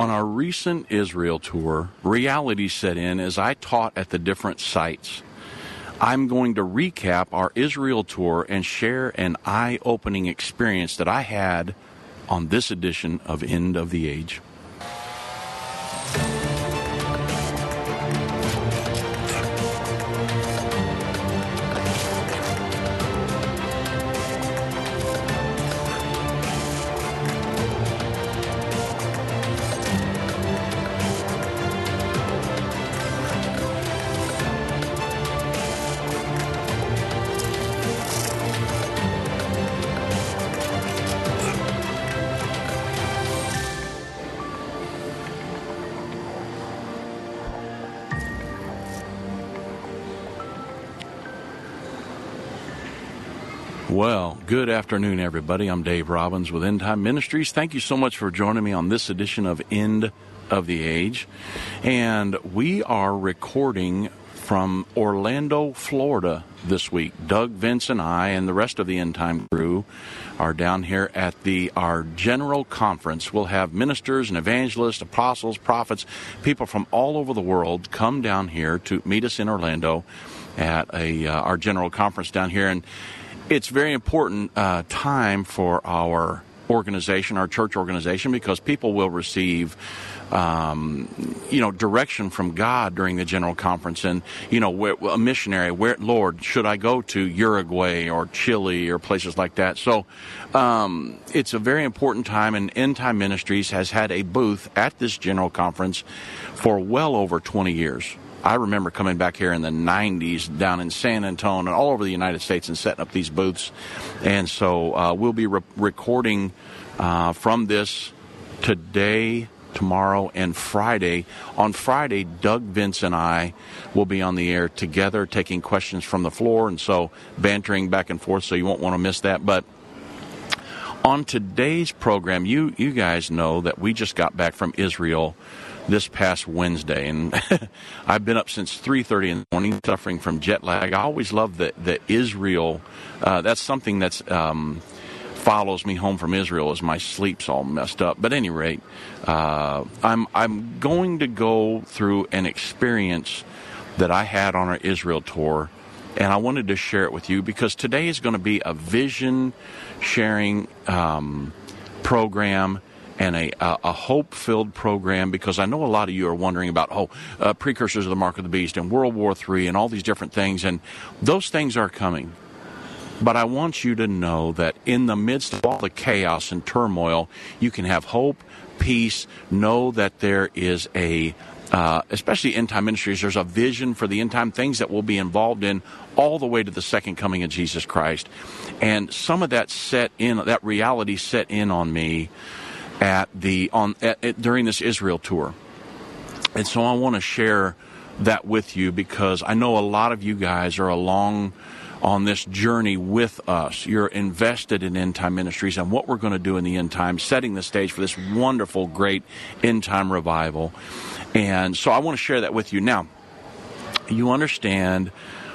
On our recent Israel tour, reality set in as I taught at the different sites. I'm going to recap our Israel tour and share an eye opening experience that I had on this edition of End of the Age. Good afternoon, everybody. I'm Dave Robbins with End Time Ministries. Thank you so much for joining me on this edition of End of the Age. And we are recording from Orlando, Florida this week. Doug, Vince, and I, and the rest of the End Time crew are down here at the our general conference. We'll have ministers and evangelists, apostles, prophets, people from all over the world come down here to meet us in Orlando at a uh, our general conference down here and it's very important uh, time for our organization, our church organization, because people will receive, um, you know, direction from God during the general conference, and you know, where, a missionary, where Lord, should I go to Uruguay or Chile or places like that? So, um, it's a very important time, and End Time Ministries has had a booth at this general conference for well over 20 years. I remember coming back here in the 90s down in San Antonio and all over the United States and setting up these booths. And so uh, we'll be re- recording uh, from this today, tomorrow, and Friday. On Friday, Doug, Vince, and I will be on the air together taking questions from the floor and so bantering back and forth, so you won't want to miss that. But on today's program, you, you guys know that we just got back from Israel this past Wednesday, and I've been up since 3:30 in the morning, suffering from jet lag. I always love the the Israel. Uh, that's something that's um, follows me home from Israel as my sleep's all messed up. But any rate, uh, I'm I'm going to go through an experience that I had on our Israel tour, and I wanted to share it with you because today is going to be a vision sharing um, program and a, a hope filled program because I know a lot of you are wondering about, oh, uh, precursors of the mark of the beast and World War III and all these different things. And those things are coming. But I want you to know that in the midst of all the chaos and turmoil, you can have hope, peace, know that there is a uh, especially end time ministries, there's a vision for the end time things that we'll be involved in all the way to the second coming of Jesus Christ. And some of that set in, that reality set in on me at the on at, at, during this Israel tour, and so I want to share that with you because I know a lot of you guys are along on this journey with us. You're invested in end time ministries and what we're going to do in the end time, setting the stage for this wonderful, great end time revival. And so I want to share that with you. Now, you understand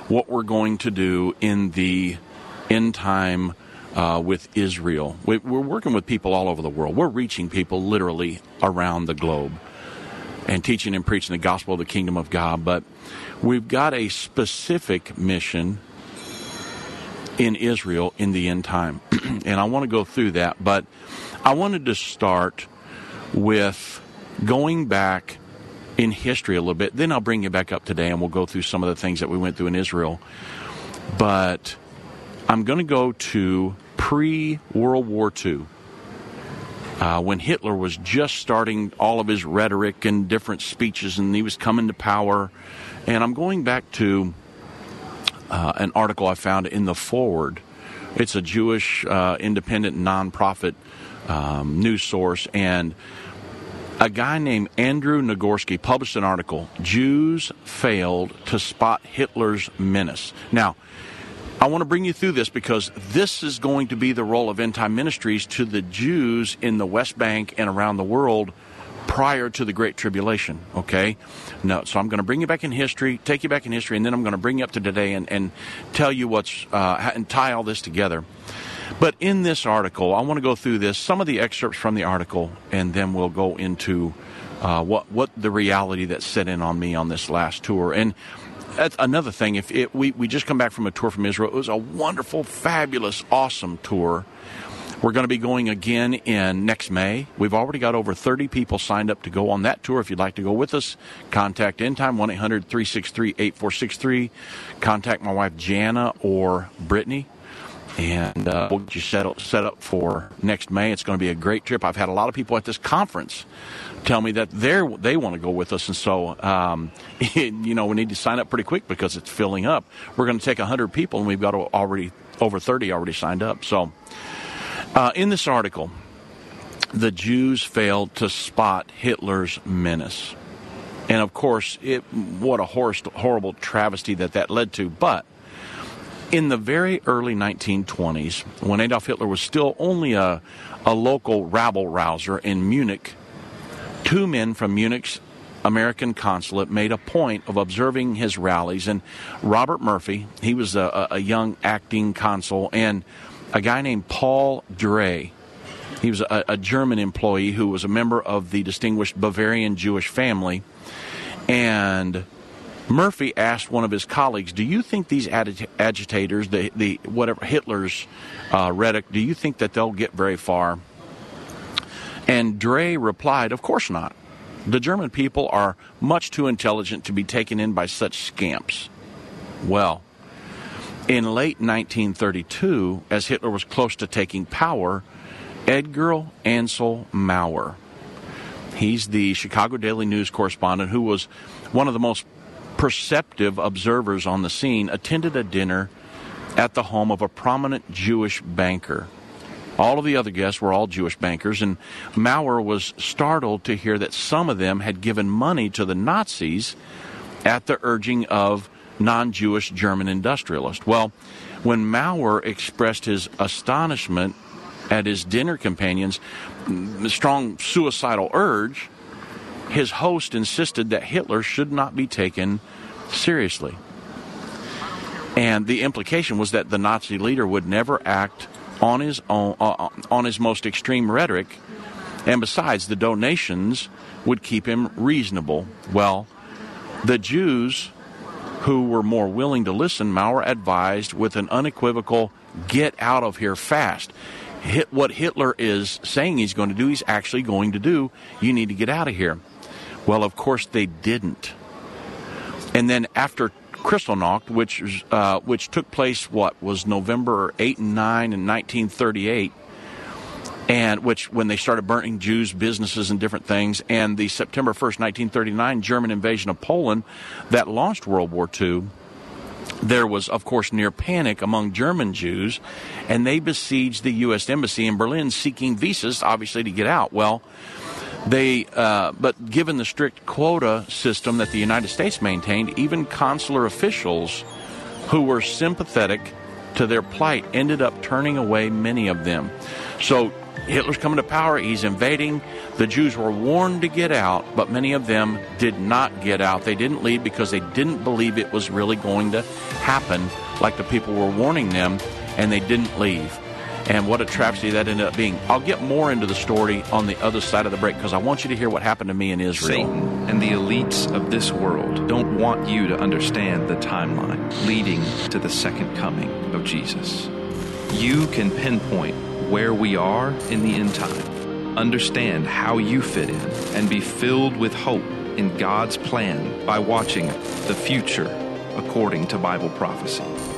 what we're going to do in the end time uh, with Israel. We, we're working with people all over the world. We're reaching people literally around the globe and teaching and preaching the gospel of the kingdom of God. But we've got a specific mission in Israel in the end time. and I want to go through that. But I wanted to start with going back in history a little bit. Then I'll bring you back up today and we'll go through some of the things that we went through in Israel. But I'm going to go to pre World War II. Uh, when Hitler was just starting all of his rhetoric and different speeches, and he was coming to power. And I'm going back to uh, an article I found in the Forward. It's a Jewish uh, independent nonprofit um, news source, and a guy named Andrew Nagorski published an article Jews failed to spot Hitler's menace. Now, I want to bring you through this because this is going to be the role of end time ministries to the Jews in the West Bank and around the world prior to the Great Tribulation. Okay? No, so I'm going to bring you back in history, take you back in history, and then I'm going to bring you up to today and, and tell you what's, uh, and tie all this together. But in this article, I want to go through this, some of the excerpts from the article, and then we'll go into uh, what what the reality that set in on me on this last tour. And that's another thing. If it, we we just come back from a tour from Israel, it was a wonderful, fabulous, awesome tour. We're going to be going again in next May. We've already got over 30 people signed up to go on that tour. If you'd like to go with us, contact Endtime 1 800 363 8463. Contact my wife Jana or Brittany and uh, we'll get you set up, set up for next May. It's going to be a great trip. I've had a lot of people at this conference tell me that they they want to go with us, and so um, you know we need to sign up pretty quick because it's filling up. We're going to take hundred people, and we've got already over thirty already signed up. So uh, in this article, the Jews failed to spot Hitler's menace, and of course, it what a horrible travesty that that led to, but in the very early 1920s, when Adolf Hitler was still only a, a local rabble rouser in Munich, two men from Munich's American consulate made a point of observing his rallies. And Robert Murphy, he was a, a young acting consul, and a guy named Paul Drey, he was a, a German employee who was a member of the distinguished Bavarian Jewish family. And Murphy asked one of his colleagues, "Do you think these agitators, the the whatever Hitler's uh, rhetoric, do you think that they'll get very far?" And Drey replied, "Of course not. The German people are much too intelligent to be taken in by such scamps." Well, in late 1932, as Hitler was close to taking power, Edgar Ansel Mowrer, he's the Chicago Daily News correspondent who was one of the most perceptive observers on the scene attended a dinner at the home of a prominent Jewish banker. All of the other guests were all Jewish bankers, and Mowrer was startled to hear that some of them had given money to the Nazis at the urging of non Jewish German industrialists. Well, when Mowrer expressed his astonishment at his dinner companions' strong suicidal urge, his host insisted that Hitler should not be taken seriously. And the implication was that the Nazi leader would never act on his own, uh, on his most extreme rhetoric, and besides, the donations would keep him reasonable. Well, the Jews who were more willing to listen, Mowrer advised with an unequivocal "Get out of here fast." Hit what Hitler is saying he's going to do, he's actually going to do. You need to get out of here. Well, of course they didn't. And then after Kristallnacht, which uh, which took place what was November eight and nine in 1938, and which when they started burning Jews' businesses and different things, and the September 1st, 1939 German invasion of Poland that launched World War II. There was, of course, near panic among German Jews, and they besieged the U.S. Embassy in Berlin seeking visas, obviously, to get out. Well, they, uh, but given the strict quota system that the United States maintained, even consular officials who were sympathetic to their plight ended up turning away many of them. So Hitler's coming to power, he's invading. The Jews were warned to get out, but many of them did not get out. They didn't leave because they didn't believe it was really going to happen like the people were warning them, and they didn't leave and what a tragedy that ended up being. I'll get more into the story on the other side of the break because I want you to hear what happened to me in Israel. Satan and the elites of this world don't want you to understand the timeline leading to the second coming of Jesus. You can pinpoint where we are in the end time, understand how you fit in, and be filled with hope in God's plan by watching the future according to Bible prophecy.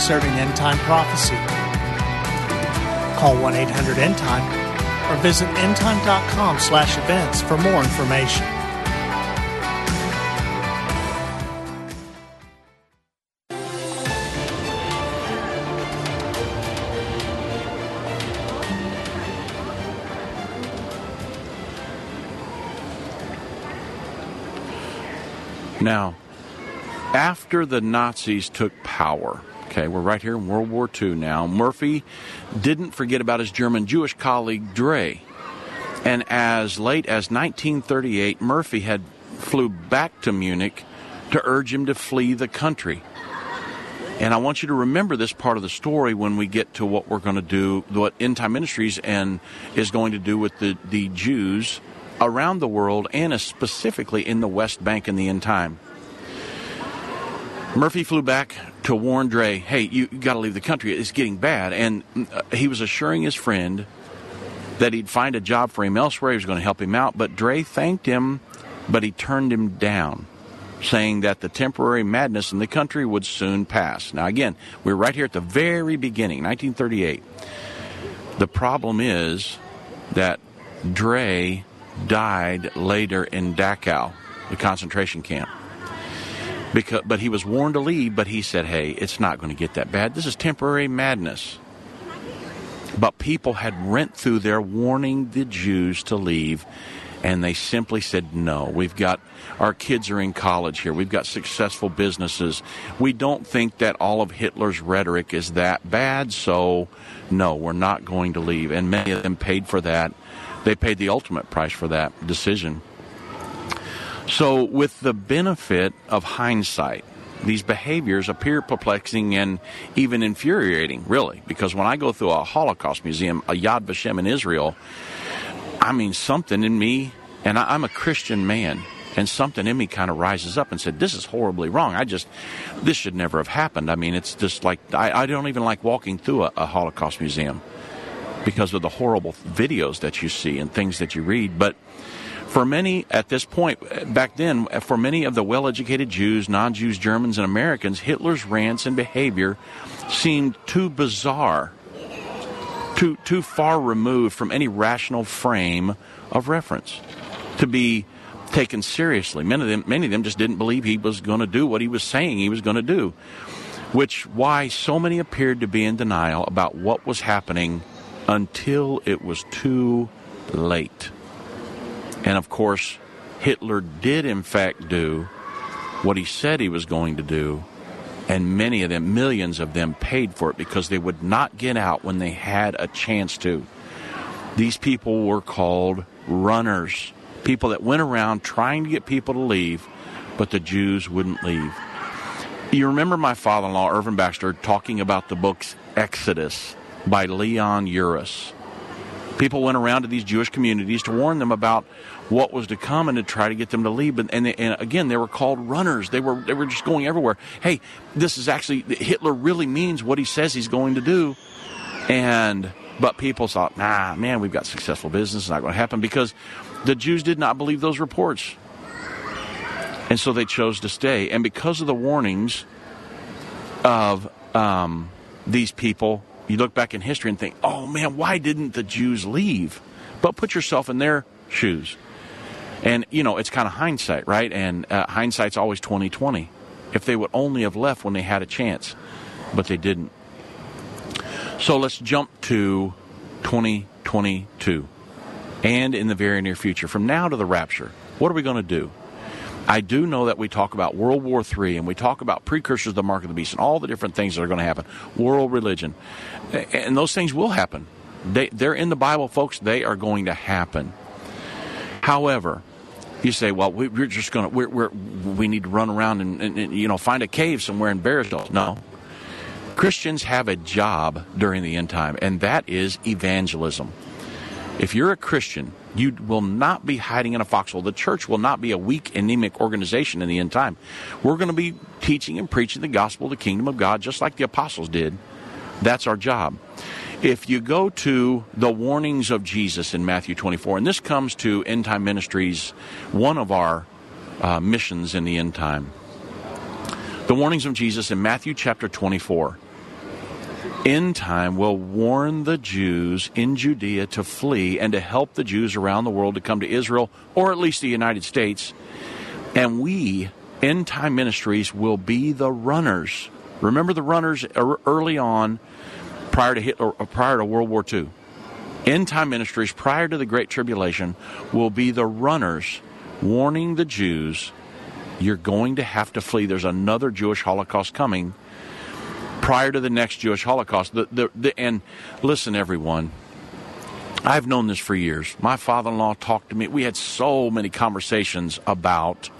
concerning end time prophecy. Call 1 800 End Time or visit endtime.com slash events for more information. Now, after the Nazis took power, okay, we're right here in World War II now, Murphy didn't forget about his German Jewish colleague Drey. And as late as 1938, Murphy had flew back to Munich to urge him to flee the country. And I want you to remember this part of the story when we get to what we're going to do, what End Time Ministries and is going to do with the, the Jews around the world and specifically in the West Bank in the end time. Murphy flew back to warn Drey, hey, you, got to leave the country. It's getting bad. And uh, he was assuring his friend that he'd find a job for him elsewhere. He was going to help him out. But Drey thanked him, but he turned him down, saying that the temporary madness in the country would soon pass. Now, again, we're right here at the very beginning, 1938. The problem is that Drey died later in Dachau, the concentration camp. Because, but he was warned to leave, but he said, hey, it's not going to get that bad. This is temporary madness. But people had rent through there warning the Jews to leave, and they simply said, no. We've got, our kids are in college here. We've got successful businesses. We don't think that all of Hitler's rhetoric is that bad, so no, we're not going to leave. And many of them paid for that they paid the ultimate price for that decision. So, with the benefit of hindsight, these behaviors appear perplexing and even infuriating, really, because when I go through a Holocaust museum, a Yad Vashem in Israel, I mean, something in me, and I, am a Christian man, and something in me kind of rises up and said, This is horribly wrong. I just, this should never have happened. I mean, it's just like, I, I don't even like walking through a, a Holocaust museum because of the horrible videos that you see and things that you read. But for many at this point, back then, for many of the well educated Jews, non Jews, Germans, and Americans, Hitler's rants and behavior seemed too bizarre, too, too far removed from any rational frame of reference to be taken seriously. Many of them, many of them just didn't believe he was going to do what he was saying he was going to do, which why so many appeared to be in denial about what was happening until it was too late. And of course, Hitler did in fact do what he said he was going to do, and many of them, millions of them, paid for it because they would not get out when they had a chance to. These people were called runners, people that went around trying to get people to leave, but the Jews wouldn't leave. You remember my father in law, Irvin Baxter, talking about the books Exodus by Leon Uris. People went around to these Jewish communities to warn them about what was to come and to try to get them to leave. And, they, and again, they were called runners. They were they were just going everywhere. Hey, this is actually Hitler really means what he says he's going to do. And but people thought, nah, man, we've got successful business. It's not going to happen because the Jews did not believe those reports. And so they chose to stay. And because of the warnings of um, these people, you look back in history and think, oh man, why didn't the Jews leave? But put yourself in their shoes. And, you know, it's kind of hindsight, right? And uh, hindsight's always 2020. If they would only have left when they had a chance, but they didn't. So let's jump to 2022 and in the very near future. From now to the rapture, what are we going to do? I do know that we talk about World War III and we talk about precursors of the mark of the beast and all the different things that are going to happen, world religion. And those things will happen. They, they're in the Bible, folks. They are going to happen. However, you say, well, we, are just going to, we're, we're, we need to run around and, and, and, you know, find a cave somewhere and ourselves. No. Christians have a job during the end time, and that is evangelism. If you're a Christian, you will not be hiding in a foxhole. The church will not be a weak, anemic organization in the end time. We're going to be teaching and preaching the gospel, the kingdom of God, just like the apostles did. That's our job. If you go to the warnings of Jesus in Matthew 24, and this comes to End Time Ministries, one of our uh, missions in the end time. The warnings of Jesus in Matthew chapter 24. End time will warn the Jews in Judea to flee and to help the Jews around the world to come to Israel or at least the United States. And we, end time ministries, will be the runners. Remember the runners early on prior to Hitler, uh, prior to World War II. End time ministries prior to the Great Tribulation will be the runners warning the Jews, you're going to have to flee. There's another Jewish Holocaust coming prior to the next Jewish Holocaust. The, the, the, and listen, everyone, I've known this for years. My father in law talked to me. We had so many conversations about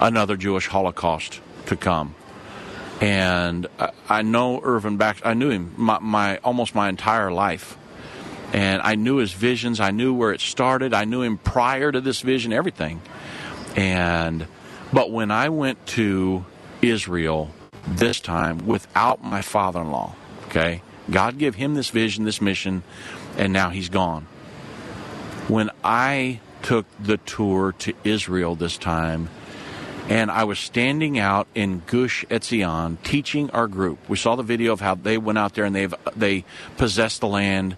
another Jewish Holocaust to come and I, know Irvin Baxter. I knew him my, my, almost my entire life, and I knew his visions. I knew where it started. I knew him prior to this vision, everything. And but when I went to Israel this time without my father-in-law, okay, God gave him this vision, this mission, and now he's gone. When I took the tour to Israel this time and I was standing out in Gush Etzion teaching our group. We saw the video of how they went out there and they they possessed the land.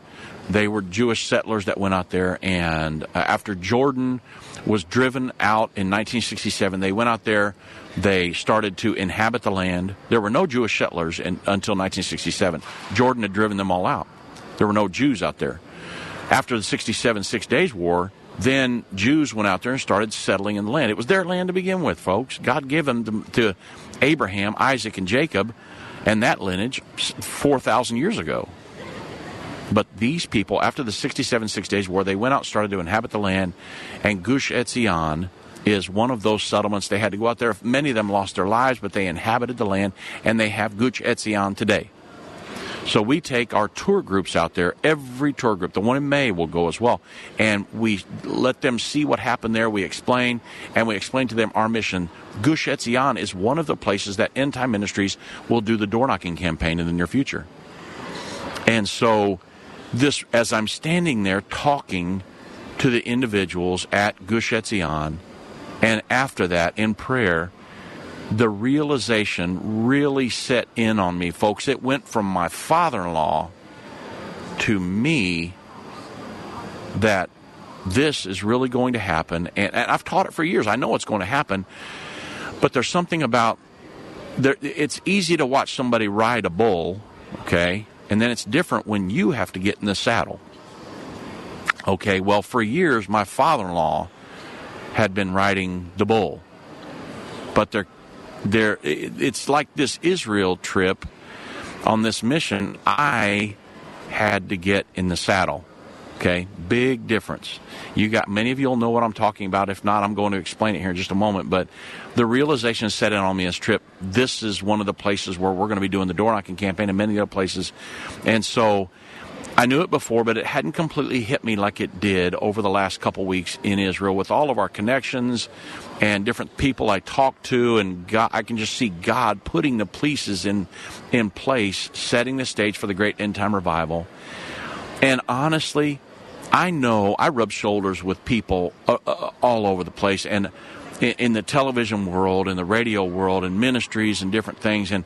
They were Jewish settlers that went out there, and uh, after Jordan was driven out in 1967, they went out there. They started to inhabit the land. There were no Jewish settlers in, until 1967. Jordan had driven them all out. There were no Jews out there. After the 67 Six Days War, then Jews went out there and started settling in the land. It was their land to begin with, folks. God gave them to, Abraham, Isaac, and Jacob, and that lineage 4,000 years ago. But these people, after the 67 Six Days War, they went out started to inhabit the land, and Gush Etzion is one of those settlements. They had to go out there. Many of them lost their lives, but they inhabited the land, and they have Gush Etzion today. So we take our tour groups out there. Every tour group, the one in May will go as well. And we let them see what happened there. We explain, and we explain to them our mission. Gush Etzion is one of the places that End Time Ministries will do the door knocking campaign in the near future. And so, this, as I'm standing there talking to the individuals at Gush Etzion, and after that in prayer, the realization really set in on me, folks. It went from my father in law to me that this is really going to happen. And, and, I've taught it for years. I know it's going to happen. But there's something about there, it's easy to watch somebody ride a bull, okay? And then it's different when you have to get in the saddle. Okay, well, for years, my father in law had been riding the bull. But there there it's like this Israel trip on this mission I had to get in the saddle okay? Big difference. You got many of you will know what I'm talking about. If not I'm going to explain it here in just a moment. But the realization set in on me this trip this is one of the places where we're going to be doing the door knocking campaign and many other places. And so I knew it before, but it hadn't completely hit me like it did over the last couple weeks in Israel with all of our connections and different people I talked to, and God, I can just see God putting the pieces in in place, setting the stage for the great end time revival. And honestly, I know I rub shoulders with people uh, uh, all over the place, and in, in the television world, in the radio world, in ministries and different things, and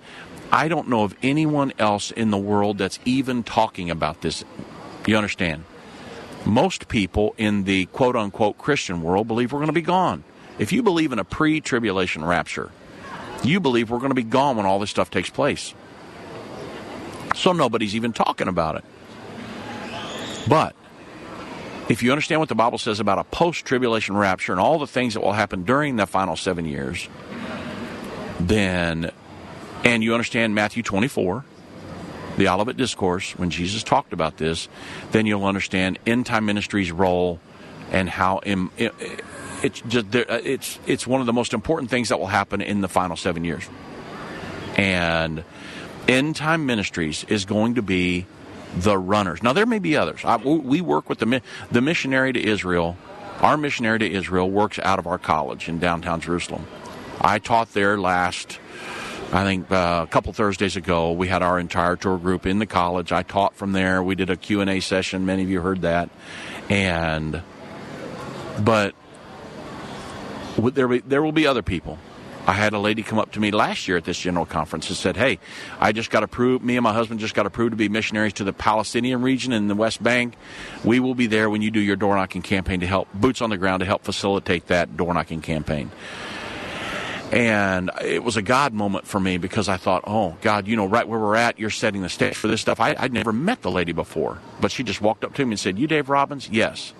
I don't know of anyone else in the world that's even talking about this. You understand? Most people in the quote unquote Christian world believe we're going to be gone. If you believe in a pre tribulation rapture, you believe we're going to be gone when all this stuff takes place. So nobody's even talking about it. But if you understand what the Bible says about a post tribulation rapture and all the things that will happen during the final seven years, then and you understand Matthew 24, the Olivet Discourse, when Jesus talked about this, then you'll understand end time ministry's role and how Im, it, it's just uh, it's it's one of the most important things that will happen in the final seven years. And end time ministries is going to be the runners. Now there may be others. I, we work with the the missionary to Israel. Our missionary to Israel works out of our college in downtown Jerusalem. I taught there last I think uh, a couple Thursdays ago, we had our entire tour group in the college. I taught from there. We did a Q&A session. Many of you heard that. And, but there, be, there will be other people. I had a lady come up to me last year at this general conference and said, Hey, I just got approved, me and my husband just got approved to be missionaries to the Palestinian region in the West Bank. We will be there when you do your door knocking campaign to help, boots on the ground to help facilitate that door knocking campaign. And it was a God moment for me because I thought, oh, God, you know, right where we're at, you're setting the stage for this stuff. I, would never met the lady before, but she just walked up to me and said, You, Dave Robbins? Yes.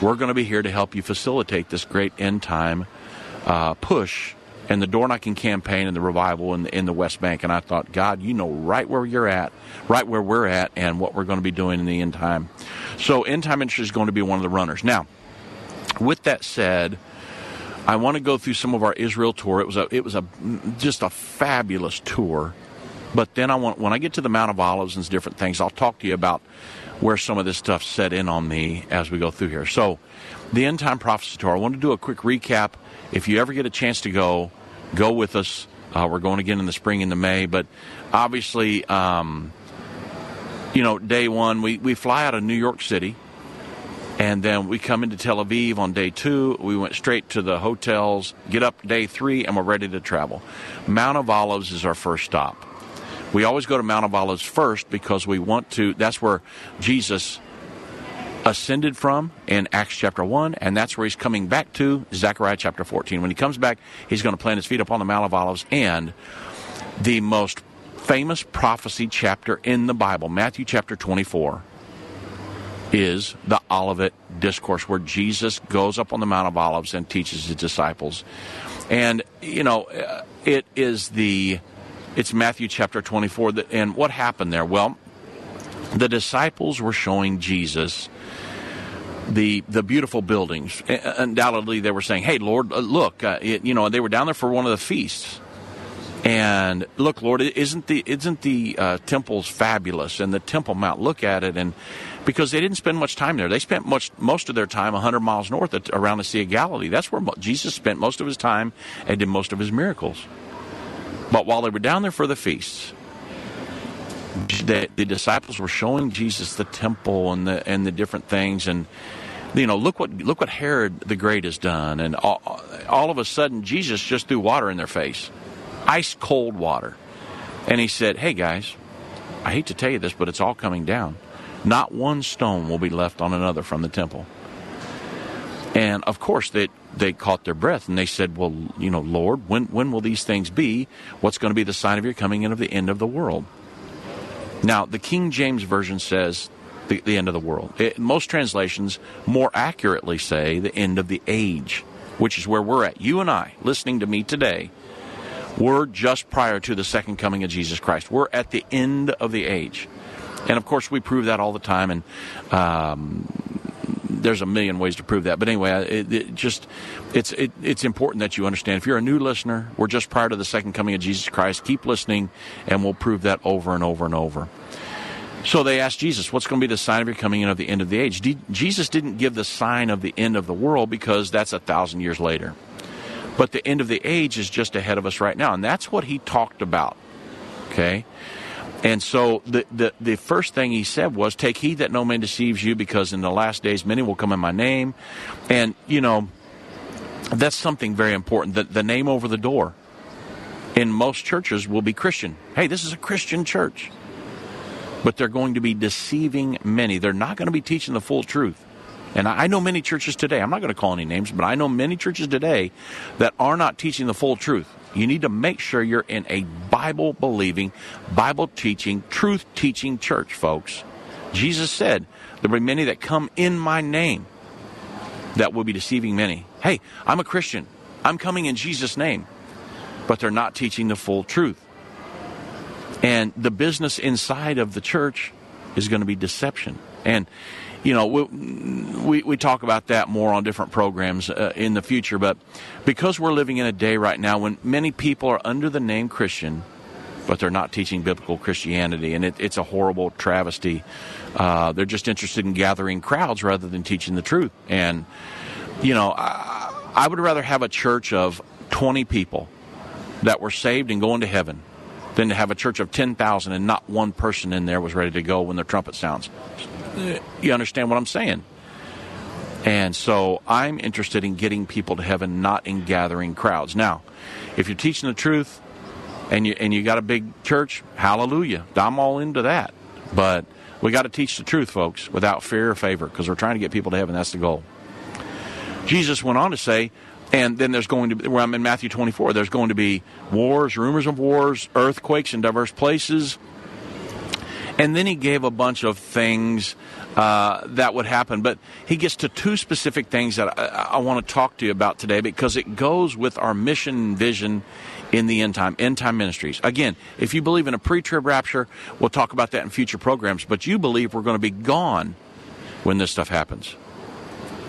We're going to be here to help you facilitate this great end time uh, push and the door knocking campaign and the revival in the, in the West Bank. And I thought, God, you know right where you're at, right where we're at, and what we're going to be doing in the end time. So, end time ministry is going to be one of the runners. Now, with that said, I want to go through some of our Israel tour. It was a it was a just a fabulous tour. But then I want when I get to the Mount of Olives and different things, I'll talk to you about where some of this stuff set in on me as we go through here. So, the end time prophecy tour. I want to do a quick recap. If you ever get a chance to go, go with us. Uh, we're going again in the spring into May, but obviously, um, you know, day one we we fly out of New York City and then we come into Tel Aviv on day two. We went straight to the hotels, get up day three, and we're ready to travel. Mount of Olives is our first stop. We always go to Mount of Olives first because we want to, that's where Jesus ascended from in Acts chapter 1, and that's where he's coming back to, Zechariah chapter 14. When he comes back, he's going to plant his feet upon the Mount of Olives, and the most famous prophecy chapter in the Bible, Matthew chapter 24 is the Olivet Discourse, where Jesus goes up on the Mount of Olives and teaches his disciples. And, you know, uh, it is the, it's Matthew chapter 24. That, And what happened there? Well, the disciples were showing Jesus the the beautiful buildings. Undoubtedly, they were saying, "Hey, Lord, uh, look, uh, it, you know." They were down there for one of the feasts, and look, Lord, isn't the isn't the uh, temples fabulous? And the Temple Mount, look at it, and because they didn't spend much time there. They spent much most of their time 100 miles north at, around the Sea of Galilee. That's where Jesus spent most of his time and did most of his miracles. But while they were down there for the feasts, the, the disciples were showing Jesus the temple and the and the different things and you know look what look what Herod the Great has done and all, all of a sudden Jesus just threw water in their face ice cold water and he said hey guys I hate to tell you this but it's all coming down not one stone will be left on another from the temple. And of course, they, they caught their breath and they said, Well, you know, Lord, when, when will these things be? What's going to be the sign of your coming in of the end of the world? Now, the King James Version says the, the end of the world. It, most translations more accurately say the end of the age, which is where we're at. You and I, listening to me today, we're just prior to the second coming of Jesus Christ. We're at the end of the age. And of course, we prove that all the time, and um, there's a million ways to prove that. But anyway, it, it just it's it, it's important that you understand. If you're a new listener, we're just prior to the second coming of Jesus Christ. Keep listening, and we'll prove that over and over and over. So they asked Jesus, "What's going to be the sign of your coming in of the end of the age?" Jesus didn't give the sign of the end of the world because that's a thousand years later. But the end of the age is just ahead of us right now, and that's what he talked about. Okay. And so the, the, the first thing he said was, Take heed that no man deceives you, because in the last days many will come in my name. And, you know, that's something very important. The, the name over the door in most churches will be Christian. Hey, this is a Christian church. But they're going to be deceiving many. They're not going to be teaching the full truth. And I know many churches today, I'm not going to call any names, but I know many churches today that are not teaching the full truth. You need to make sure you're in a Bible believing, Bible teaching, truth teaching church, folks. Jesus said, There will be many that come in my name that will be deceiving many. Hey, I'm a Christian. I'm coming in Jesus' name. But they're not teaching the full truth. And the business inside of the church is going to be deception. And, you know, we, we, we talk about that more on different programs uh, in the future, but because we're living in a day right now when many people are under the name Christian, but they're not teaching biblical Christianity, and it, it's a horrible travesty. Uh, they're just interested in gathering crowds rather than teaching the truth. And, you know, I, I would rather have a church of 20 people that were saved and going to heaven than to have a church of 10,000 and not one person in there was ready to go when the trumpet sounds. You understand what I'm saying? And so I'm interested in getting people to heaven, not in gathering crowds. Now, if you're teaching the truth and you and you got a big church, hallelujah. I'm all into that. But we got to teach the truth, folks, without fear or favor, because we're trying to get people to heaven. That's the goal. Jesus went on to say, and then there's going to be, where I'm in Matthew 24, there's going to be wars, rumors of wars, earthquakes in diverse places. And then he gave a bunch of things uh, that would happen. But he gets to two specific things that I, I want to talk to you about today because it goes with our mission and vision in the end time, end time ministries. Again, if you believe in a pre trib rapture, we'll talk about that in future programs, but you believe we're going to be gone when this stuff happens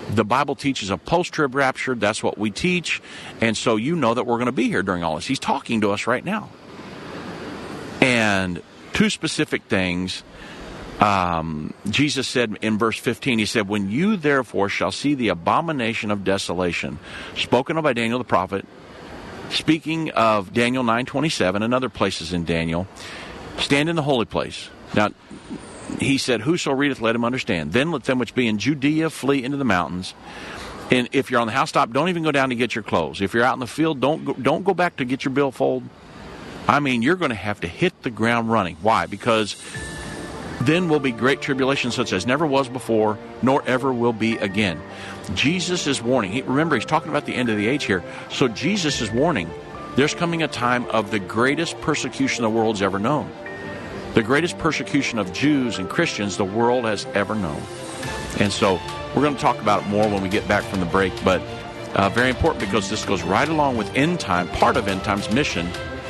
the Bible teaches a post trib rapture. That's what we teach. And so you know that we're going to be here during all this. He's talking to us right now. And two specific things. Um, Jesus said in verse 15, He said, When you therefore shall see the abomination of desolation, spoken of by Daniel the prophet, speaking of Daniel 9.27 and other places in Daniel, stand in the holy place. Now, he said, Whoso readeth, let him understand. Then let them which be in Judea flee into the mountains. And if you're on the housetop, don't even go down to get your clothes. If you're out in the field, don't go, don't go back to get your billfold. I mean, you're going to have to hit the ground running. Why? Because then will be great tribulation such as never was before, nor ever will be again. Jesus is warning. He, remember, he's talking about the end of the age here. So Jesus is warning. There's coming a time of the greatest persecution the world's ever known the greatest persecution of Jews and Christians the world has ever known. And so we're going to talk about it more when we get back from the break, but uh, very important because this goes right along with end time, part of end time's mission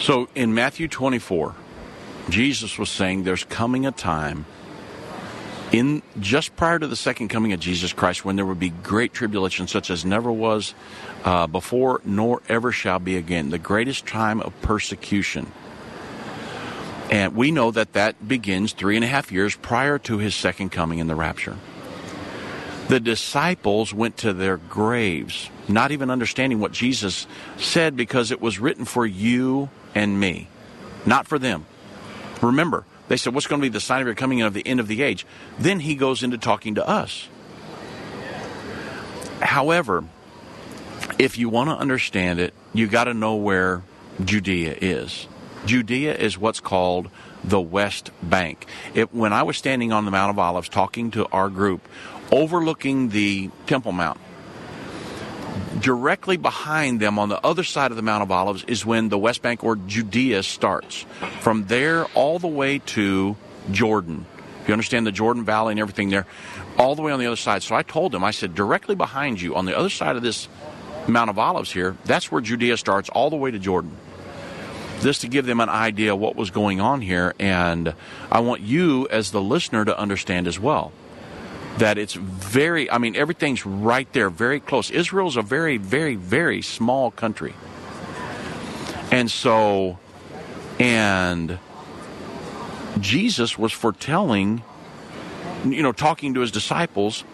So in Matthew 24, Jesus was saying there's coming a time in just prior to the second coming of Jesus Christ when there would be great tribulation such as never was uh, before nor ever shall be again the greatest time of persecution. And we know that that begins three and a half years prior to his second coming in the rapture. The disciples went to their graves not even understanding what jesus said because it was written for you and me, not for them. Remember, they said, What's going to be the sign of your coming and of the end of the age? Then he goes into talking to us. However, if you want to understand it, you got to know where Judea is. Judea is what's called the West Bank. It, when I was standing on the Mount of Olives talking to our group, overlooking the Temple Mount, directly behind them on the other side of the Mount of Olives is when the West Bank or Judea starts. From there all the way to Jordan. You understand the Jordan Valley and everything there, all the way on the other side. So I told them, I said, directly behind you on the other side of this Mount of Olives here, that's where Judea starts all the way to Jordan. Just to give them an idea of what was going on here, and I want you as the listener to understand as well that it's very, I mean, everything's right there, very close. Israel's a very, very, very small country. And so, and Jesus was foretelling, you know, talking to his disciples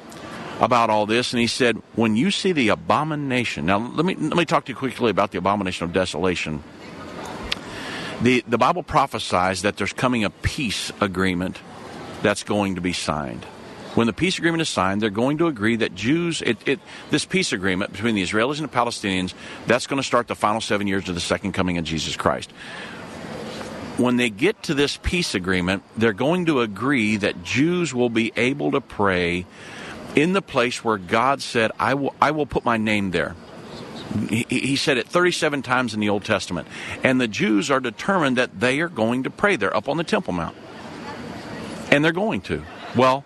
about all this, and he said, "When you see the abomination." Now, let me let me talk to you quickly about the abomination of desolation. the The Bible prophesies that there's coming a peace agreement that's going to be signed. When the peace agreement is signed, they're going to agree that Jews, it, it, this peace agreement between the Israelis and the Palestinians, that's going to start the final seven years of the second coming of Jesus Christ when they get to this peace agreement, they're going to agree that Jews will be able to pray in the place where God said, I will, I will put my name there. He, he said it 37 times in the Old Testament. And the Jews are determined that they are going to pray there up on the Temple Mount. And they're going to. Well,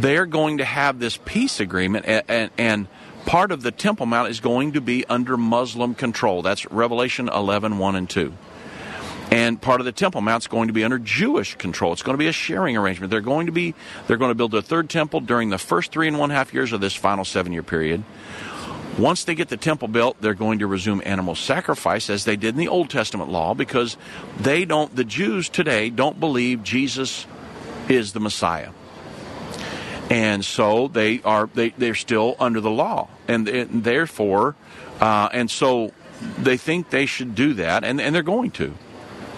they're going to have this peace agreement, and, and, and, part of the Temple Mount is going to be under Muslim control. That's Revelation 11 1 and 2. And part of the Temple Mount is going to be under Jewish control. It's going to be a sharing arrangement. They're going to be they're going to build a third temple during the first three and one half years of this final seven year period. Once they get the temple built, they're going to resume animal sacrifice as they did in the Old Testament law because they don't the Jews today don't believe Jesus is the Messiah and so they are they, they're still under the law. And, and therefore uh, and so they think they should do that and, and they're going to.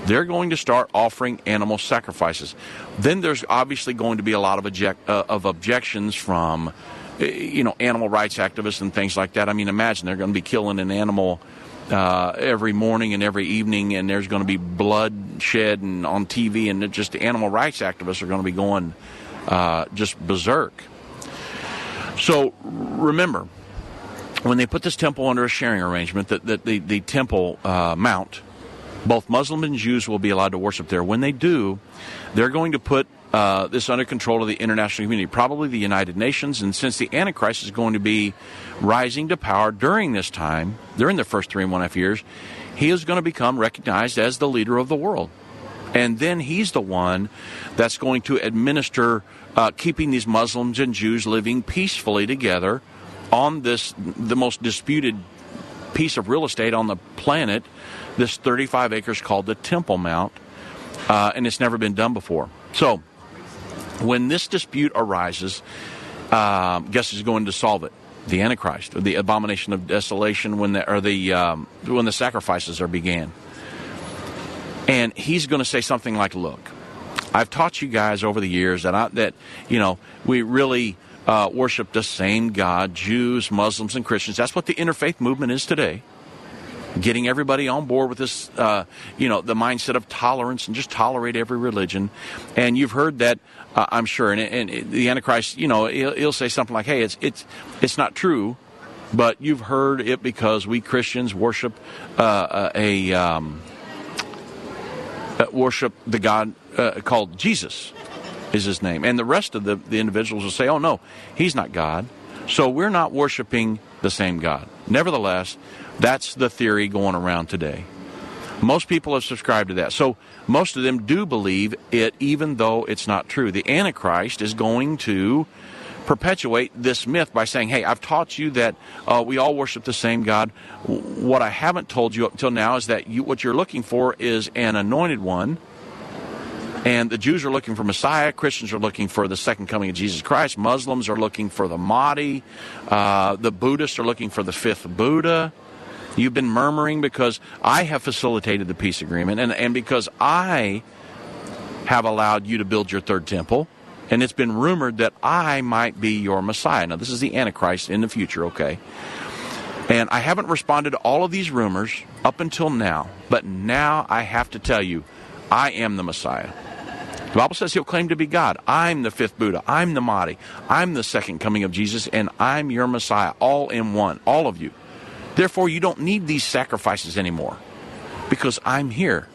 They're going to start offering animal sacrifices. Then there's obviously going to be a lot of, object, uh, of objections from uh, you know animal rights activists and things like that. I mean imagine they're going to be killing an animal uh, every morning and every evening, and there's going to be blood shed and on TV, and just the animal rights activists are going to be going uh, just berserk. So remember, when they put this temple under a sharing arrangement, that, that the, the temple uh, mount, both Muslim and Jews will be allowed to worship there. When they do, they're going to put uh, this under control of the international community, probably the United Nations. And since the Antichrist is going to be rising to power during this time, during the first three and one half years, he is going to become recognized as the leader of the world. And then he's the one that's going to administer uh, keeping these Muslims and Jews living peacefully together on this, the most disputed piece of real estate on the planet, this 35 acres called the Temple Mount. Uh, and it's never been done before. So, when this dispute arises, um, guess who's going to solve it? The Antichrist, the abomination of desolation, when the or the um, when the sacrifices are began, and he's going to say something like, "Look, I've taught you guys over the years that I, that you know we really uh, worship the same God, Jews, Muslims, and Christians. That's what the interfaith movement is today. Getting everybody on board with this, uh, you know, the mindset of tolerance and just tolerate every religion. And you've heard that, uh, I'm sure. And, and, the Antichrist, you know, he'll, he'll say something like, "Hey, it's it's it's not true." But you've heard it because we Christians worship uh, a um, uh, worship the God uh, called Jesus is his name. And the rest of the, the individuals will say, oh, no, he's not God. So we're not worshiping the same God. Nevertheless, that's the theory going around today. Most people have subscribed to that. So most of them do believe it, even though it's not true. The Antichrist is going to perpetuate this myth by saying, hey, I've taught you that uh, we all worship the same God. What I haven't told you up until now is that you, what you're looking for is an anointed one and the Jews are looking for Messiah. Christians are looking for the second coming of Jesus Christ. Muslims are looking for the Mahdi. Uh, the Buddhists are looking for the fifth Buddha. You've been murmuring because I have facilitated the peace agreement and, and because I have allowed you to build your third temple. And it's been rumored that I might be your Messiah. Now, this is the Antichrist in the future, okay? And I haven't responded to all of these rumors up until now, but now I have to tell you, I am the Messiah. The Bible says he'll claim to be God. I'm the fifth Buddha. I'm the Mahdi. I'm the second coming of Jesus, and I'm your Messiah, all in one, all of you. Therefore, you don't need these sacrifices anymore because I'm here.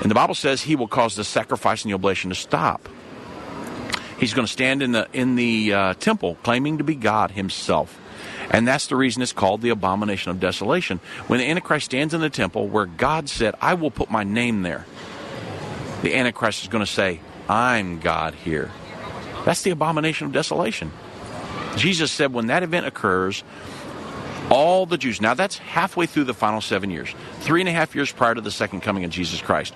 And the Bible says he will cause the sacrifice and the oblation to stop. He's going to stand in the in the uh, temple claiming to be God himself. And that's the reason it's called the abomination of desolation. When the Antichrist stands in the temple where God said, I will put my name there, the Antichrist is going to say, I'm God here. That's the abomination of desolation. Jesus said when that event occurs, all the Jews, now that's halfway through the final seven years, three and a half years prior to the second coming of Jesus Christ.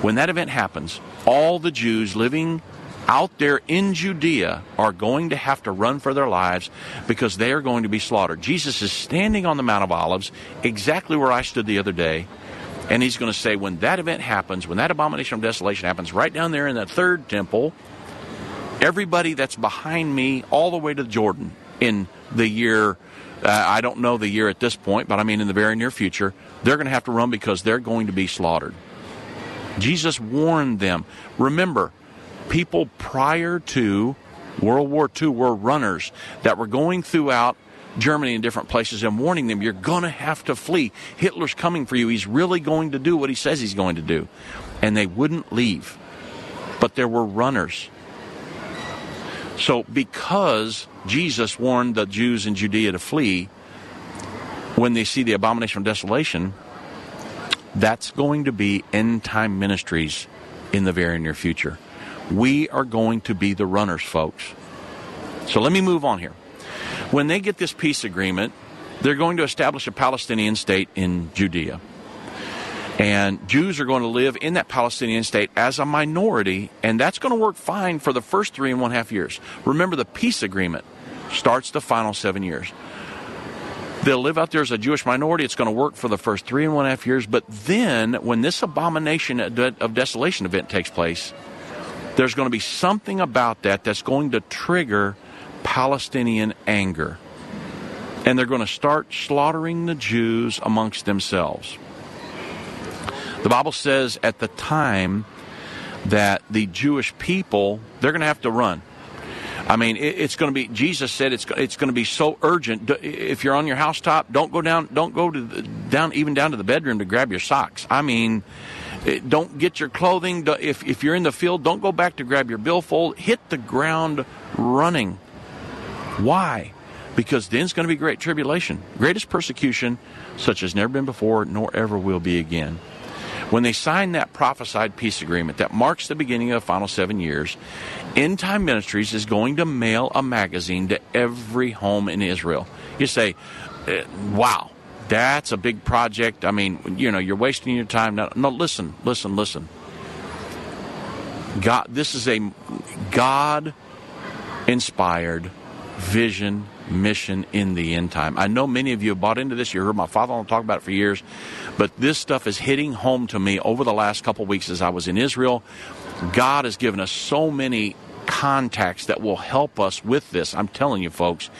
When that event happens, all the Jews living out there in Judea are going to have to run for their lives because they are going to be slaughtered. Jesus is standing on the Mount of Olives, exactly where I stood the other day, and he's going to say, when that event happens, when that abomination of desolation happens, right down there in that third temple, everybody that's behind me, all the way to Jordan in the year, uh, I don't know the year at this point, but I mean in the very near future, they're going to have to run because they're going to be slaughtered. Jesus warned them. Remember, people prior to World War II were runners that were going throughout Germany and different places and warning them, you're going to have to flee. Hitler's coming for you. He's really going to do what he says he's going to do. And they wouldn't leave. But there were runners. So, because Jesus warned the Jews in Judea to flee, when they see the abomination of desolation, that's going to be end time ministries in the very near future. We are going to be the runners, folks. So let me move on here. When they get this peace agreement, they're going to establish a Palestinian state in Judea. And Jews are going to live in that Palestinian state as a minority, and that's going to work fine for the first three and one half years. Remember, the peace agreement starts the final seven years. They'll live out there as a Jewish minority. It's going to work for the first three and one half years. But then, when this abomination of desolation event takes place, there's going to be something about that that's going to trigger Palestinian anger. And they're going to start slaughtering the Jews amongst themselves. The Bible says at the time that the Jewish people, they're going to have to run. I mean, it's going to be. Jesus said it's it's going to be so urgent. If you're on your housetop, don't go down. Don't go to the, down even down to the bedroom to grab your socks. I mean, don't get your clothing. If if you're in the field, don't go back to grab your billfold. Hit the ground running. Why? Because then's going to be great tribulation, greatest persecution, such as never been before, nor ever will be again. When they sign that prophesied peace agreement that marks the beginning of the final seven years, End Time Ministries is going to mail a magazine to every home in Israel. You say, eh, wow, that's a big project. I mean, you know, you're wasting your time. No, no listen, listen, listen. God, this is a God inspired vision, mission in the end time. I know many of you have bought into this. You heard my father talk about it for years, but this stuff is hitting home to me over the last couple weeks as I was in Israel. God has given us so many contacts that will help us with this. I'm telling you, folks.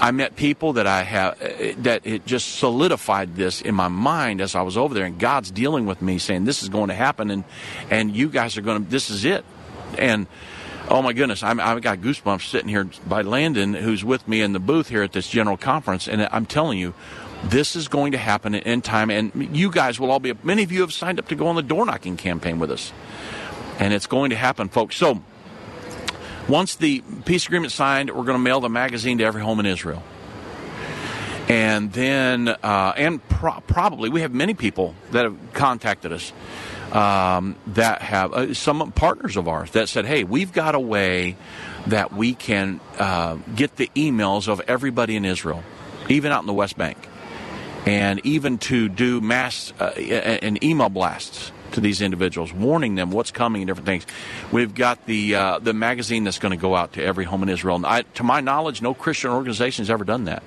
I met people that I have uh, that it just solidified this in my mind as I was over there, and God's dealing with me, saying this is going to happen, and and you guys are going to. This is it, and oh my goodness, I'm, I've got goosebumps sitting here by Landon, who's with me in the booth here at this general conference, and I'm telling you, this is going to happen in time, and you guys will all be. Many of you have signed up to go on the door knocking campaign with us, and it's going to happen, folks. So, once the peace agreement signed, we're going to mail the magazine to every home in Israel, and then, uh, and pro- probably we have many people that have contacted us um, that have uh, some partners of ours that said, "Hey, we've got a way that we can uh, get the emails of everybody in Israel, even out in the West Bank, and even to do mass uh, and email blasts." To these individuals, warning them what's coming and different things. We've got the uh, the magazine that's going to go out to every home in Israel. And I, to my knowledge, no Christian organization has ever done that.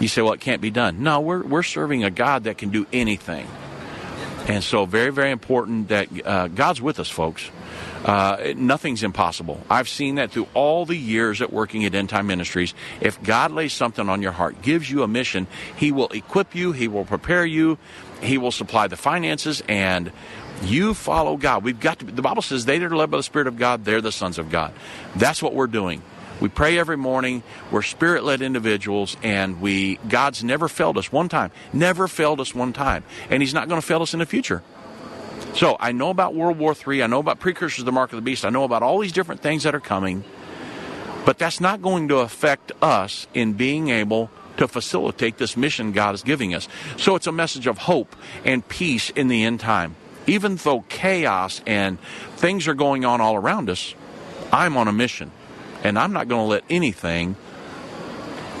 You say, well, it can't be done. No, we're, we're serving a God that can do anything. And so, very, very important that uh, God's with us, folks. Uh, nothing's impossible. I've seen that through all the years at working at End Time Ministries. If God lays something on your heart, gives you a mission, He will equip you, He will prepare you, He will supply the finances, and you follow God. We've got to. The Bible says, "They that are led by the Spirit of God, they're the sons of God." That's what we're doing. We pray every morning. We're spirit led individuals, and we God's never failed us one time. Never failed us one time, and He's not going to fail us in the future. So I know about World War III. I know about precursors of the mark of the beast. I know about all these different things that are coming, but that's not going to affect us in being able to facilitate this mission God is giving us. So it's a message of hope and peace in the end time. Even though chaos and things are going on all around us, I'm on a mission. And I'm not going to let anything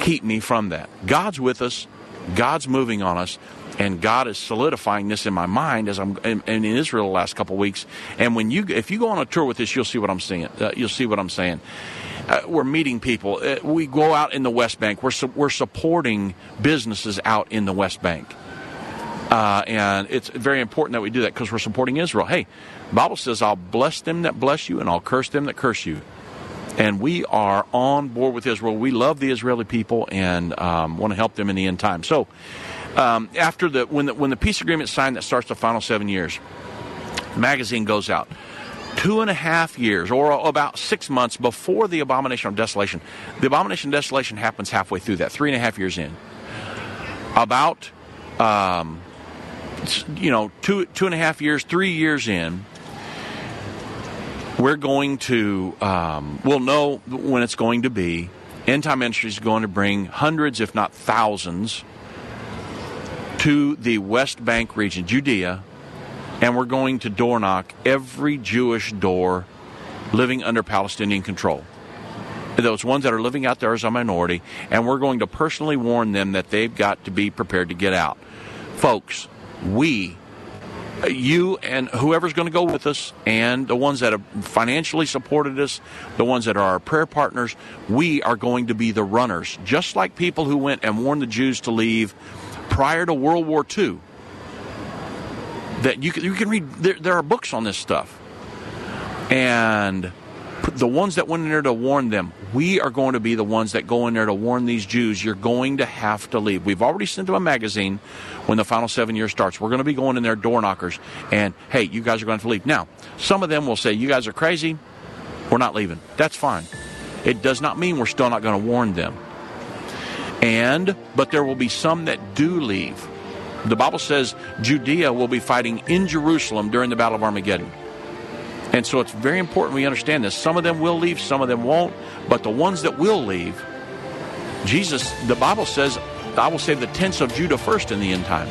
keep me from that. God's with us, God's moving on us, and God is solidifying this in my mind as I'm in, in Israel the last couple of weeks. And when you, if you go on a tour with this, you'll see what I'm saying. Uh, you'll see what I'm saying. Uh, we're meeting people. Uh, we go out in the West Bank. We're su- we're supporting businesses out in the West Bank. Uh, and it's very important that we do that because we're supporting Israel. Hey, Bible says, "I'll bless them that bless you, and I'll curse them that curse you." and we are on board with Israel. We love the Israeli people and um, want to help them in the end time. So, um, after the when the when the peace agreement is signed, that starts the final seven years. The magazine goes out. Two and a half years, or about six months before the abomination of desolation. The abomination of desolation happens halfway through that, three and a half years in. About, um, you know, two two and a half years, three years in, we're going to, um, we'll know when it's going to be. End Time Ministries is going to bring hundreds, if not thousands, to the West Bank region, Judea, and we're going to door knock every Jewish door living under Palestinian control. Those ones that are living out there as a minority, and we're going to personally warn them that they've got to be prepared to get out. Folks, we you and whoever's going to go with us, and the ones that have financially supported us, the ones that are our prayer partners, we are going to be the runners. Just like people who went and warned the Jews to leave prior to World War II. That you can, you can read, there, there are books on this stuff. And the ones that went in there to warn them, we are going to be the ones that go in there to warn these Jews, you're going to have to leave. We've already sent them a magazine when the final seven years starts. We're going to be going in there door knockers and, hey, you guys are going to, to leave. Now, some of them will say, you guys are crazy. We're not leaving. That's fine. It does not mean we're still not going to warn them. And, but there will be some that do leave. The Bible says Judea will be fighting in Jerusalem during the Battle of Armageddon. And so it's very important we understand this. Some of them will leave, some of them won't, but the ones that will leave, Jesus, the Bible says, I will save the tents of Judah first in the end time.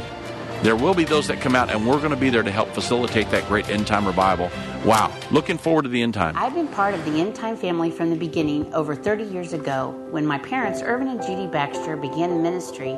There will be those that come out, and we're going to be there to help facilitate that great end time revival. Wow. Looking forward to the end time. I've been part of the end time family from the beginning over 30 years ago when my parents, Irvin and Judy Baxter, began ministry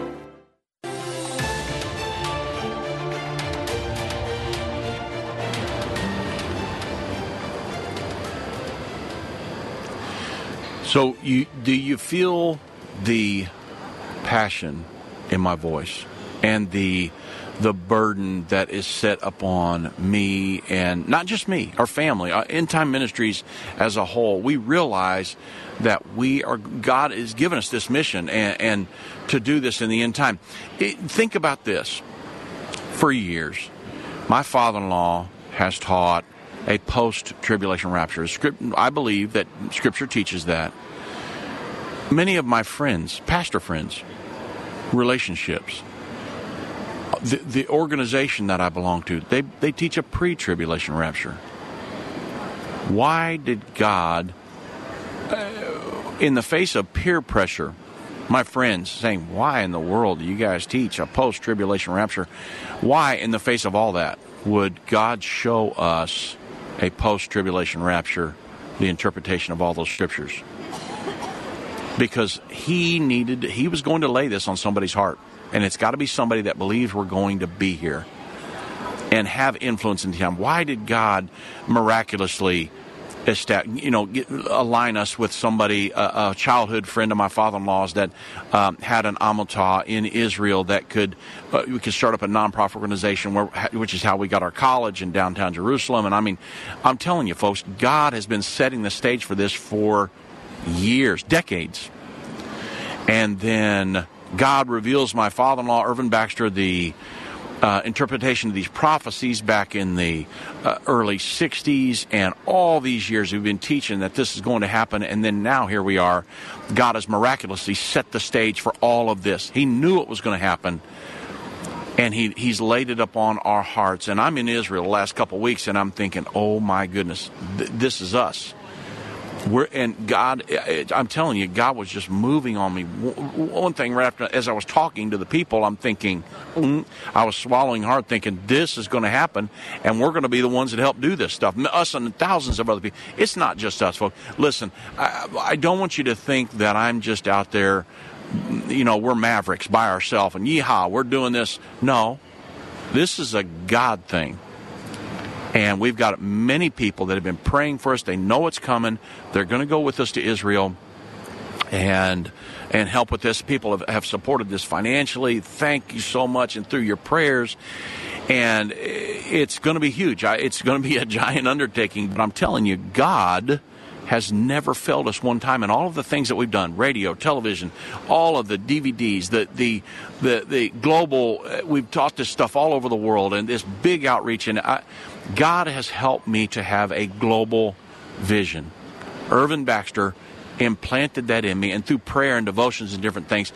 So, you do you feel the passion in my voice and the the burden that is set upon me and not just me, our family, our end time ministries as a whole. We realize that we are God has given us this mission and, and to do this in the end time. It, think about this. For years, my father-in-law has taught a post tribulation rapture. I believe that Scripture teaches that. many of my friends, pastor friends, relationships, the, the organization that I belong to, they, they teach a pre tribulation rapture. Why did God, uh, in the face of peer pressure, my friends saying, Why in the world do you guys teach a post tribulation rapture? Why, in the face of all that, would God show us a post tribulation rapture, the interpretation of all those scriptures? Because He needed, He was going to lay this on somebody's heart. And it's got to be somebody that believes we're going to be here and have influence in time. Why did God miraculously you know, get, align us with somebody, a, a, childhood friend of my father-in-law's that um, had an amutah in Israel that could, uh, we could start up a nonprofit organization where, which is how we got our college in downtown Jerusalem. And I mean, I'm telling you, folks, God has been setting the stage for this for years, decades. And then God reveals my father-in-law, Irvin Baxter, the uh, interpretation of these prophecies back in the uh, early 60s and all these years we've been teaching that this is going to happen. And then now here we are. God has miraculously set the stage for all of this. He knew it was going to happen. And he, he's laid it upon our hearts. And i'm in israel the last couple of weeks and i'm thinking oh my goodness th- this is us we're, and God, I'm telling you, God was just moving on me. One thing right after, as I was talking to the people, I'm thinking, mm, I was swallowing hard, thinking this is going to happen, and we're going to be the ones that help do this stuff. Us and thousands of other people. It's not just us, folks. Listen, I, I don't want you to think that I'm just out there. You know, we're mavericks by ourselves, and yeehaw, we're doing this. No, this is a God thing. And we've got many people that have been praying for us. They know it's coming. They're going to go with us to Israel and and help with this. People have, have supported this financially. Thank you so much, and through your prayers. And it's going to be huge. It's going to be a giant undertaking. But I'm telling you, God has never failed us one time and all of the things that we've done radio television all of the dvds the the the, the global uh, we've taught this stuff all over the world and this big outreach and I, God has helped me to have a global vision. Irvin Baxter implanted that in me, and through prayer and devotions and different things,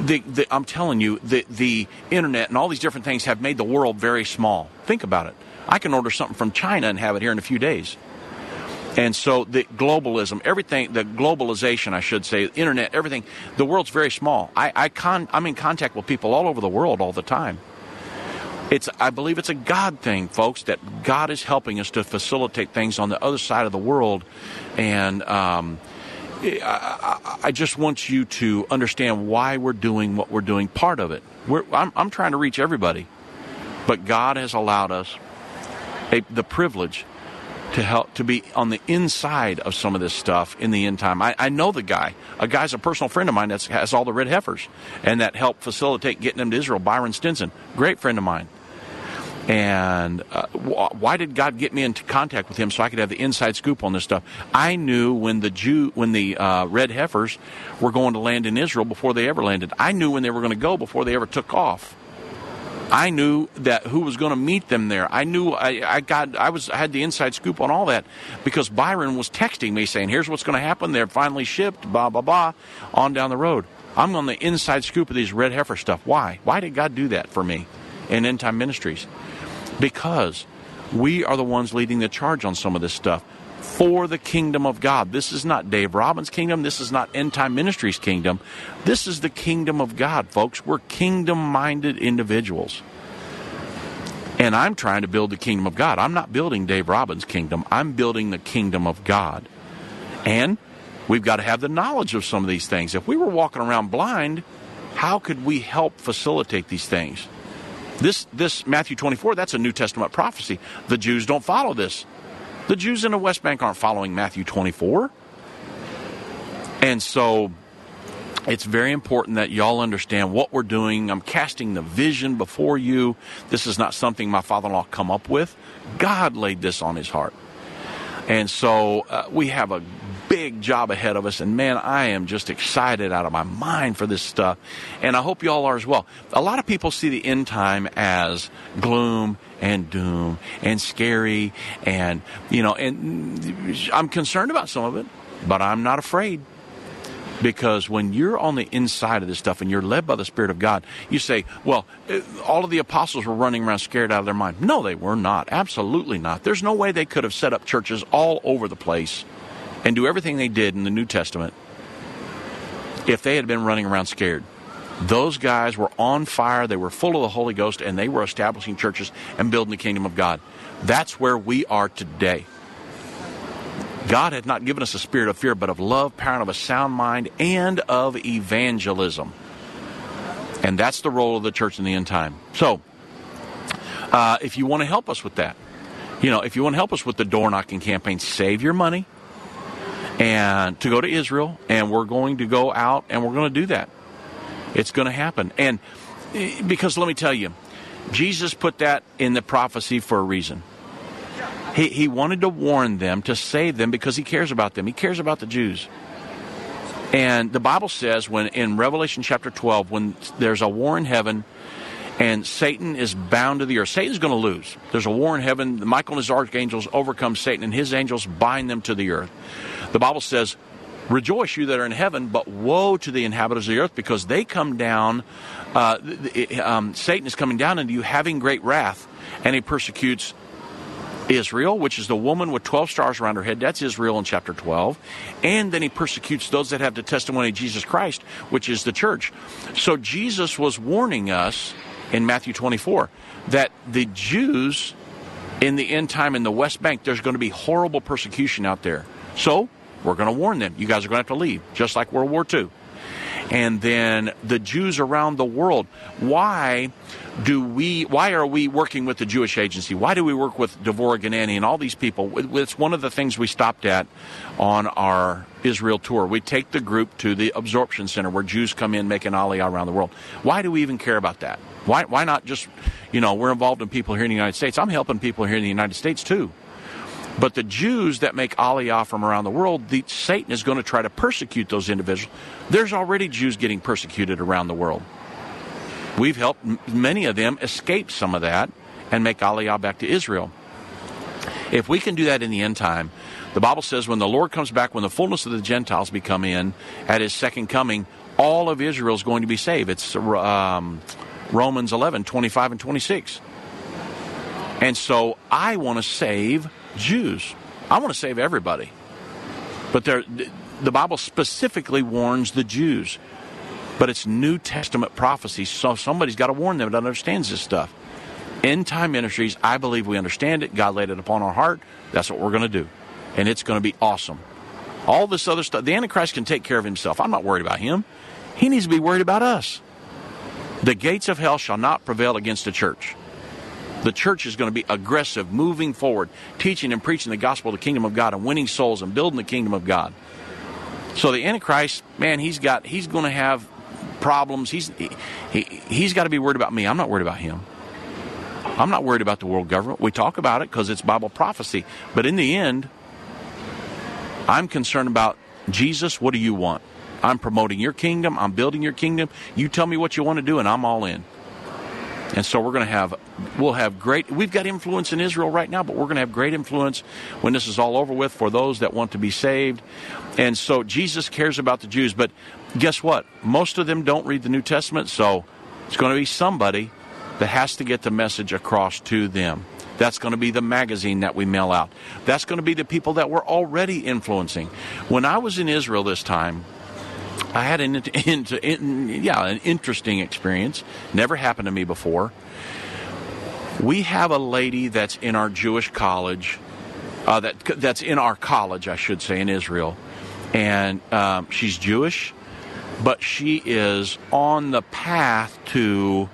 the, the, I'm telling you, the, the internet and all these different things have made the world very small. Think about it. I can order something from China and have it here in a few days. And so the globalism, everything, the globalization, I should say, internet, everything, the world's very small. I, I con, I'm in contact with people all over the world all the time. It's, I believe it's a God thing, folks, that God is helping us to facilitate things on the other side of the world. And um, I, I, just want you to understand why we're doing what we're doing. Part of it. I'm, I'm, trying to reach everybody. But God has allowed us a, the privilege to help to be on the inside of some of this stuff in the end time. I, I know the guy. A guy's a personal friend of mine that has all the red heifers and that helped facilitate getting them to Israel. Byron Stinson, great friend of mine. And uh, why did God get me into contact with him so I could have the inside scoop on this stuff? I knew when the Jew, when the uh, red heifers were going to land in Israel before they ever landed. I knew when they were going to go before they ever took off. I knew that who was going to meet them there. I knew I, I got I was I had the inside scoop on all that because Byron was texting me saying, "Here's what's going to happen. They're finally shipped." Blah blah blah. On down the road, I'm on the inside scoop of these red heifer stuff. Why? Why did God do that for me in End Time Ministries? Because we are the ones leading the charge on some of this stuff for the kingdom of God. This is not Dave Robbins' kingdom. This is not End Time Ministries' kingdom. This is the kingdom of God, folks. We're kingdom minded individuals. And I'm trying to build the kingdom of God. I'm not building Dave Robbins' kingdom. I'm building the kingdom of God. And we've got to have the knowledge of some of these things. If we were walking around blind, how could we help facilitate these things? This, this Matthew 24, that's a New Testament prophecy. The Jews don't follow this. The Jews in the West Bank aren't following Matthew 24. And so it's very important that y'all understand what we're doing. I'm casting the vision before you. This is not something my father in law come up with. God laid this on his heart. And so uh, we have a big job ahead of us. And man, I am just excited out of my mind for this stuff. And I hope y'all are as well. A lot of people see the end time as gloom and doom and scary. And, you know, and I'm concerned about some of it, but I'm not afraid Because when you're on the inside of this stuff and you're led by the Spirit of God, you say, well, eh, all of the apostles were running around scared out of their mind. No, they were not. Absolutely not. There's no way they could have set up churches all over the place and do everything they did in the New Testament if they had been running around scared. Those guys were on fire, they were full of the Holy Ghost, and they were establishing churches and building the kingdom of God. That's where we are today. God had not given us a spirit of fear, but of love, power, and of a sound mind, and of evangelism. And that's the role of the church in the end time. So, uh, if you want to help us with that, you know, if you want to help us with the door knocking campaign, save your money and to go to Israel, and we're going to go out and we're going to do that. It's going to happen. And because let me tell you, Jesus put that in the prophecy for a reason. He, he wanted to warn them to save them because he cares about them. He cares about the Jews. And the Bible says when in Revelation chapter 12, when there's a war in heaven and Satan is bound to the earth, Satan's going to lose. There's a war in heaven. Michael and his archangels overcome Satan, and his angels bind them to the earth. The Bible says, Rejoice, you that are in heaven, but woe to the inhabitants of the earth because they come down. Uh, um, Satan is coming down into you having great wrath, and he persecutes Israel, which is the woman with 12 stars around her head. That's Israel in chapter 12. And then he persecutes those that have the testimony of Jesus Christ, which is the church. So Jesus was warning us in Matthew 24 that the Jews in the end time in the West Bank, there's going to be horrible persecution out there. So we're going to warn them. You guys are going to have to leave, just like World War II. And then the Jews around the world. Why do we? Why are we working with the Jewish Agency? Why do we work with Devorah Ganani and all these people? It's one of the things we stopped at on our Israel tour. We take the group to the absorption center where Jews come in making aliyah around the world. Why do we even care about that? Why? Why not just? You know, we're involved in people here in the United States. I'm helping people here in the United States too. But the Jews that make Aliyah from around the world, the, Satan is going to try to persecute those individuals. There's already Jews getting persecuted around the world. We've helped many of them escape some of that and make Aliyah back to Israel. If we can do that in the end time, the Bible says when the Lord comes back, when the fullness of the Gentiles become in at his second coming, all of Israel is going to be saved. It's um, Romans 11, 25 and 26. And so I want to save Jews. I want to save everybody. But the Bible specifically warns the Jews. But it's New Testament prophecy, so somebody's got to warn them that understands this stuff. End time ministries, I believe we understand it. God laid it upon our heart. That's what we're going to do. And it's going to be awesome. All this other stuff, the Antichrist can take care of himself. I'm not worried about him. He needs to be worried about us. The gates of hell shall not prevail against the church the church is going to be aggressive, moving forward, teaching and preaching the gospel of the kingdom of God and winning souls and building the kingdom of God. So the Antichrist, man, he's got he's going to have problems. He's he, he he's got to be worried about me. I'm not worried about him. I'm not worried about the world government. We talk about it because it's Bible prophecy. But in the end, I'm concerned about Jesus. What do you want? I'm promoting your kingdom. I'm building your kingdom. You tell me what you want to do, and I'm all in. And so we're going to have, we'll have great, we've got influence in Israel right now, but we're going to have great influence when this is all over with for those that want to be saved. And so Jesus cares about the Jews, but guess what? Most of them don't read the New Testament, so it's going to be somebody that has to get the message across to them. That's going to be the magazine that we mail out. That's going to be the people that we're already influencing. When I was in Israel this time, I had an yeah an interesting experience. Never happened to me before. We have a lady that's in our Jewish college, uh, that that's in our college, I should say, in Israel, and um, she's Jewish, but she is on the path to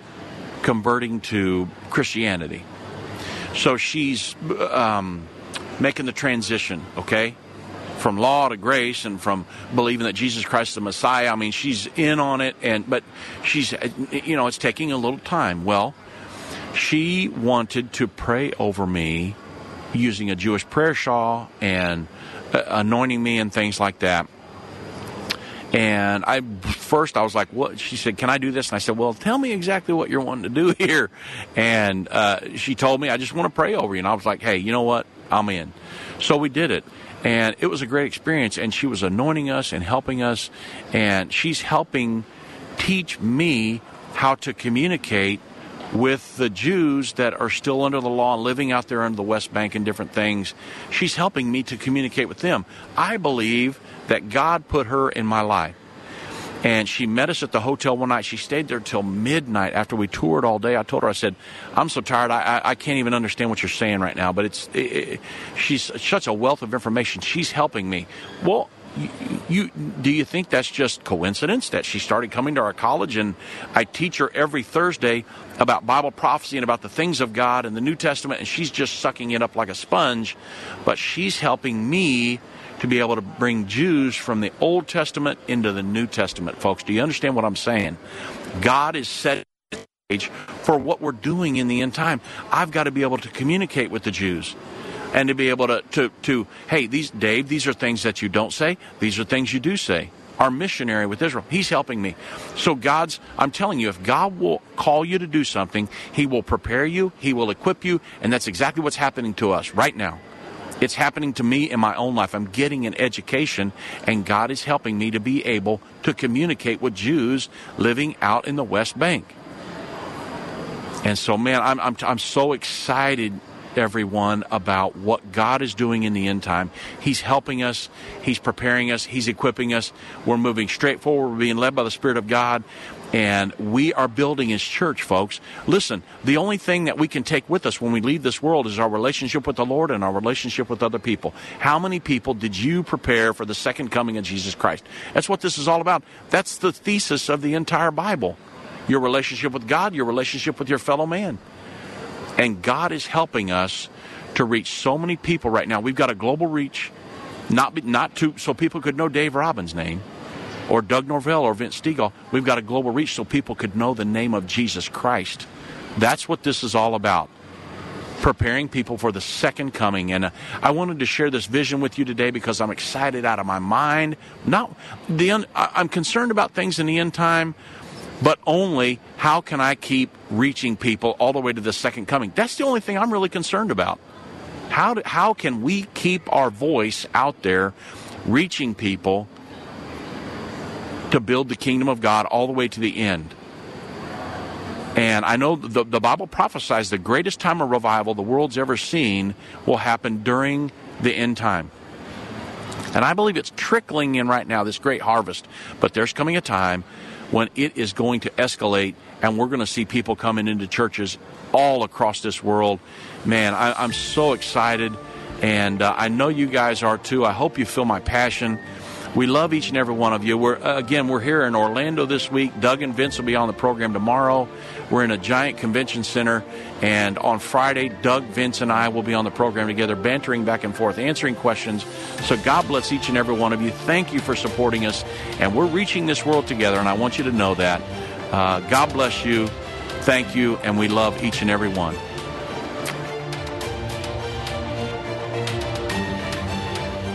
converting to Christianity. So she's um, making the transition. Okay, from law to grace and from believing that Jesus Christ is the Messiah. I mean, she's in on it, and but she's you know it's taking a little time. Well, she wanted to pray over me using a Jewish prayer shawl and uh, anointing me and things like that. And I first I was like, "What?" She said, "Can I do this?" And I said, "Well, tell me exactly what you're wanting to do here." And uh, she told me, "I just want to pray over you." And I was like, "Hey, you know what? I'm in. So we did it. And it was a great experience. And she was anointing us and helping us. And she's helping teach me how to communicate with the Jews that are still under the law, living out there under the West Bank and different things. She's helping me to communicate with them. I believe that God put her in my life. And she met us at the hotel one night. She stayed there till midnight after we toured all day. I told her, I said, I'm so tired. I, I, I can't even understand what you're saying right now. But it's, it, it, she's such a wealth of information. She's helping me. Well, you, you, do you think that's just coincidence that she started coming to our college and I teach her every Thursday about Bible prophecy and about the things of God and the New Testament and she's just sucking it up like a sponge but she's helping me to be able to bring Jews from the Old Testament into the New Testament folks do you understand what I'm saying God is setting stage for what we're doing in the end time I've got to be able to communicate with the Jews and to be able to, to, to hey, these, Dave, these are things that you don't say. These are things you do say. Our missionary with Israel, he's helping me. So God's, I'm telling you, if God will call you to do something, he will prepare you, he will equip you, and that's exactly what's happening to us right now. It's happening to me in my own life. I'm getting an education, and God is helping me to be able to communicate with Jews living out in the West Bank. And so, man, I'm, I'm, I'm so excited everyone about what God is doing in the end time. He's helping us, He's preparing us, He's equipping us. We're moving straight forward, we're being led by the Spirit of God. And we are building His church, folks. Listen, the only thing that we can take with us when we leave this world is our relationship with the Lord and our relationship with other people. How many people did you prepare for the second coming of Jesus Christ? That's what this is all about. That's the thesis of the entire Bible your relationship with God, your relationship with your fellow man. And God is helping us to reach so many people right now. We've got a global reach, not not to so people could know Dave Robbins' name, or Doug Norvell or Vince Stegall. We've got a global reach so people could know the name of Jesus Christ. That's what this is all about. Preparing people for the second coming, and uh, I wanted to share this vision with you today because I'm excited out of my mind. Not the un- I'm concerned about things in the end time, but only how can I keep reaching people all the way to the second coming? That's the only thing I'm really concerned about. How, do, how can we keep our voice out there reaching people to build the kingdom of God all the way to the end? And I know the, the Bible prophesies the greatest time of revival the world's ever seen will happen during the end time. And I believe it's trickling in right now, this great harvest. But there's coming a time when it is going to escalate and we're going to see people coming into churches all across this world. Man, I, am so excited, and uh, I know you guys are too. I hope you feel my passion. We love each and every one of you. We're uh, again, we're here in Orlando this week. Doug and Vince will be on the program tomorrow. We're in a giant convention center, and on Friday, Doug, Vince, and I will be on the program together, bantering back and forth, answering questions. So God bless each and every one of you. Thank you for supporting us, and we're reaching this world together. And I want you to know that. Uh, God bless you. Thank you, and we love each and every one.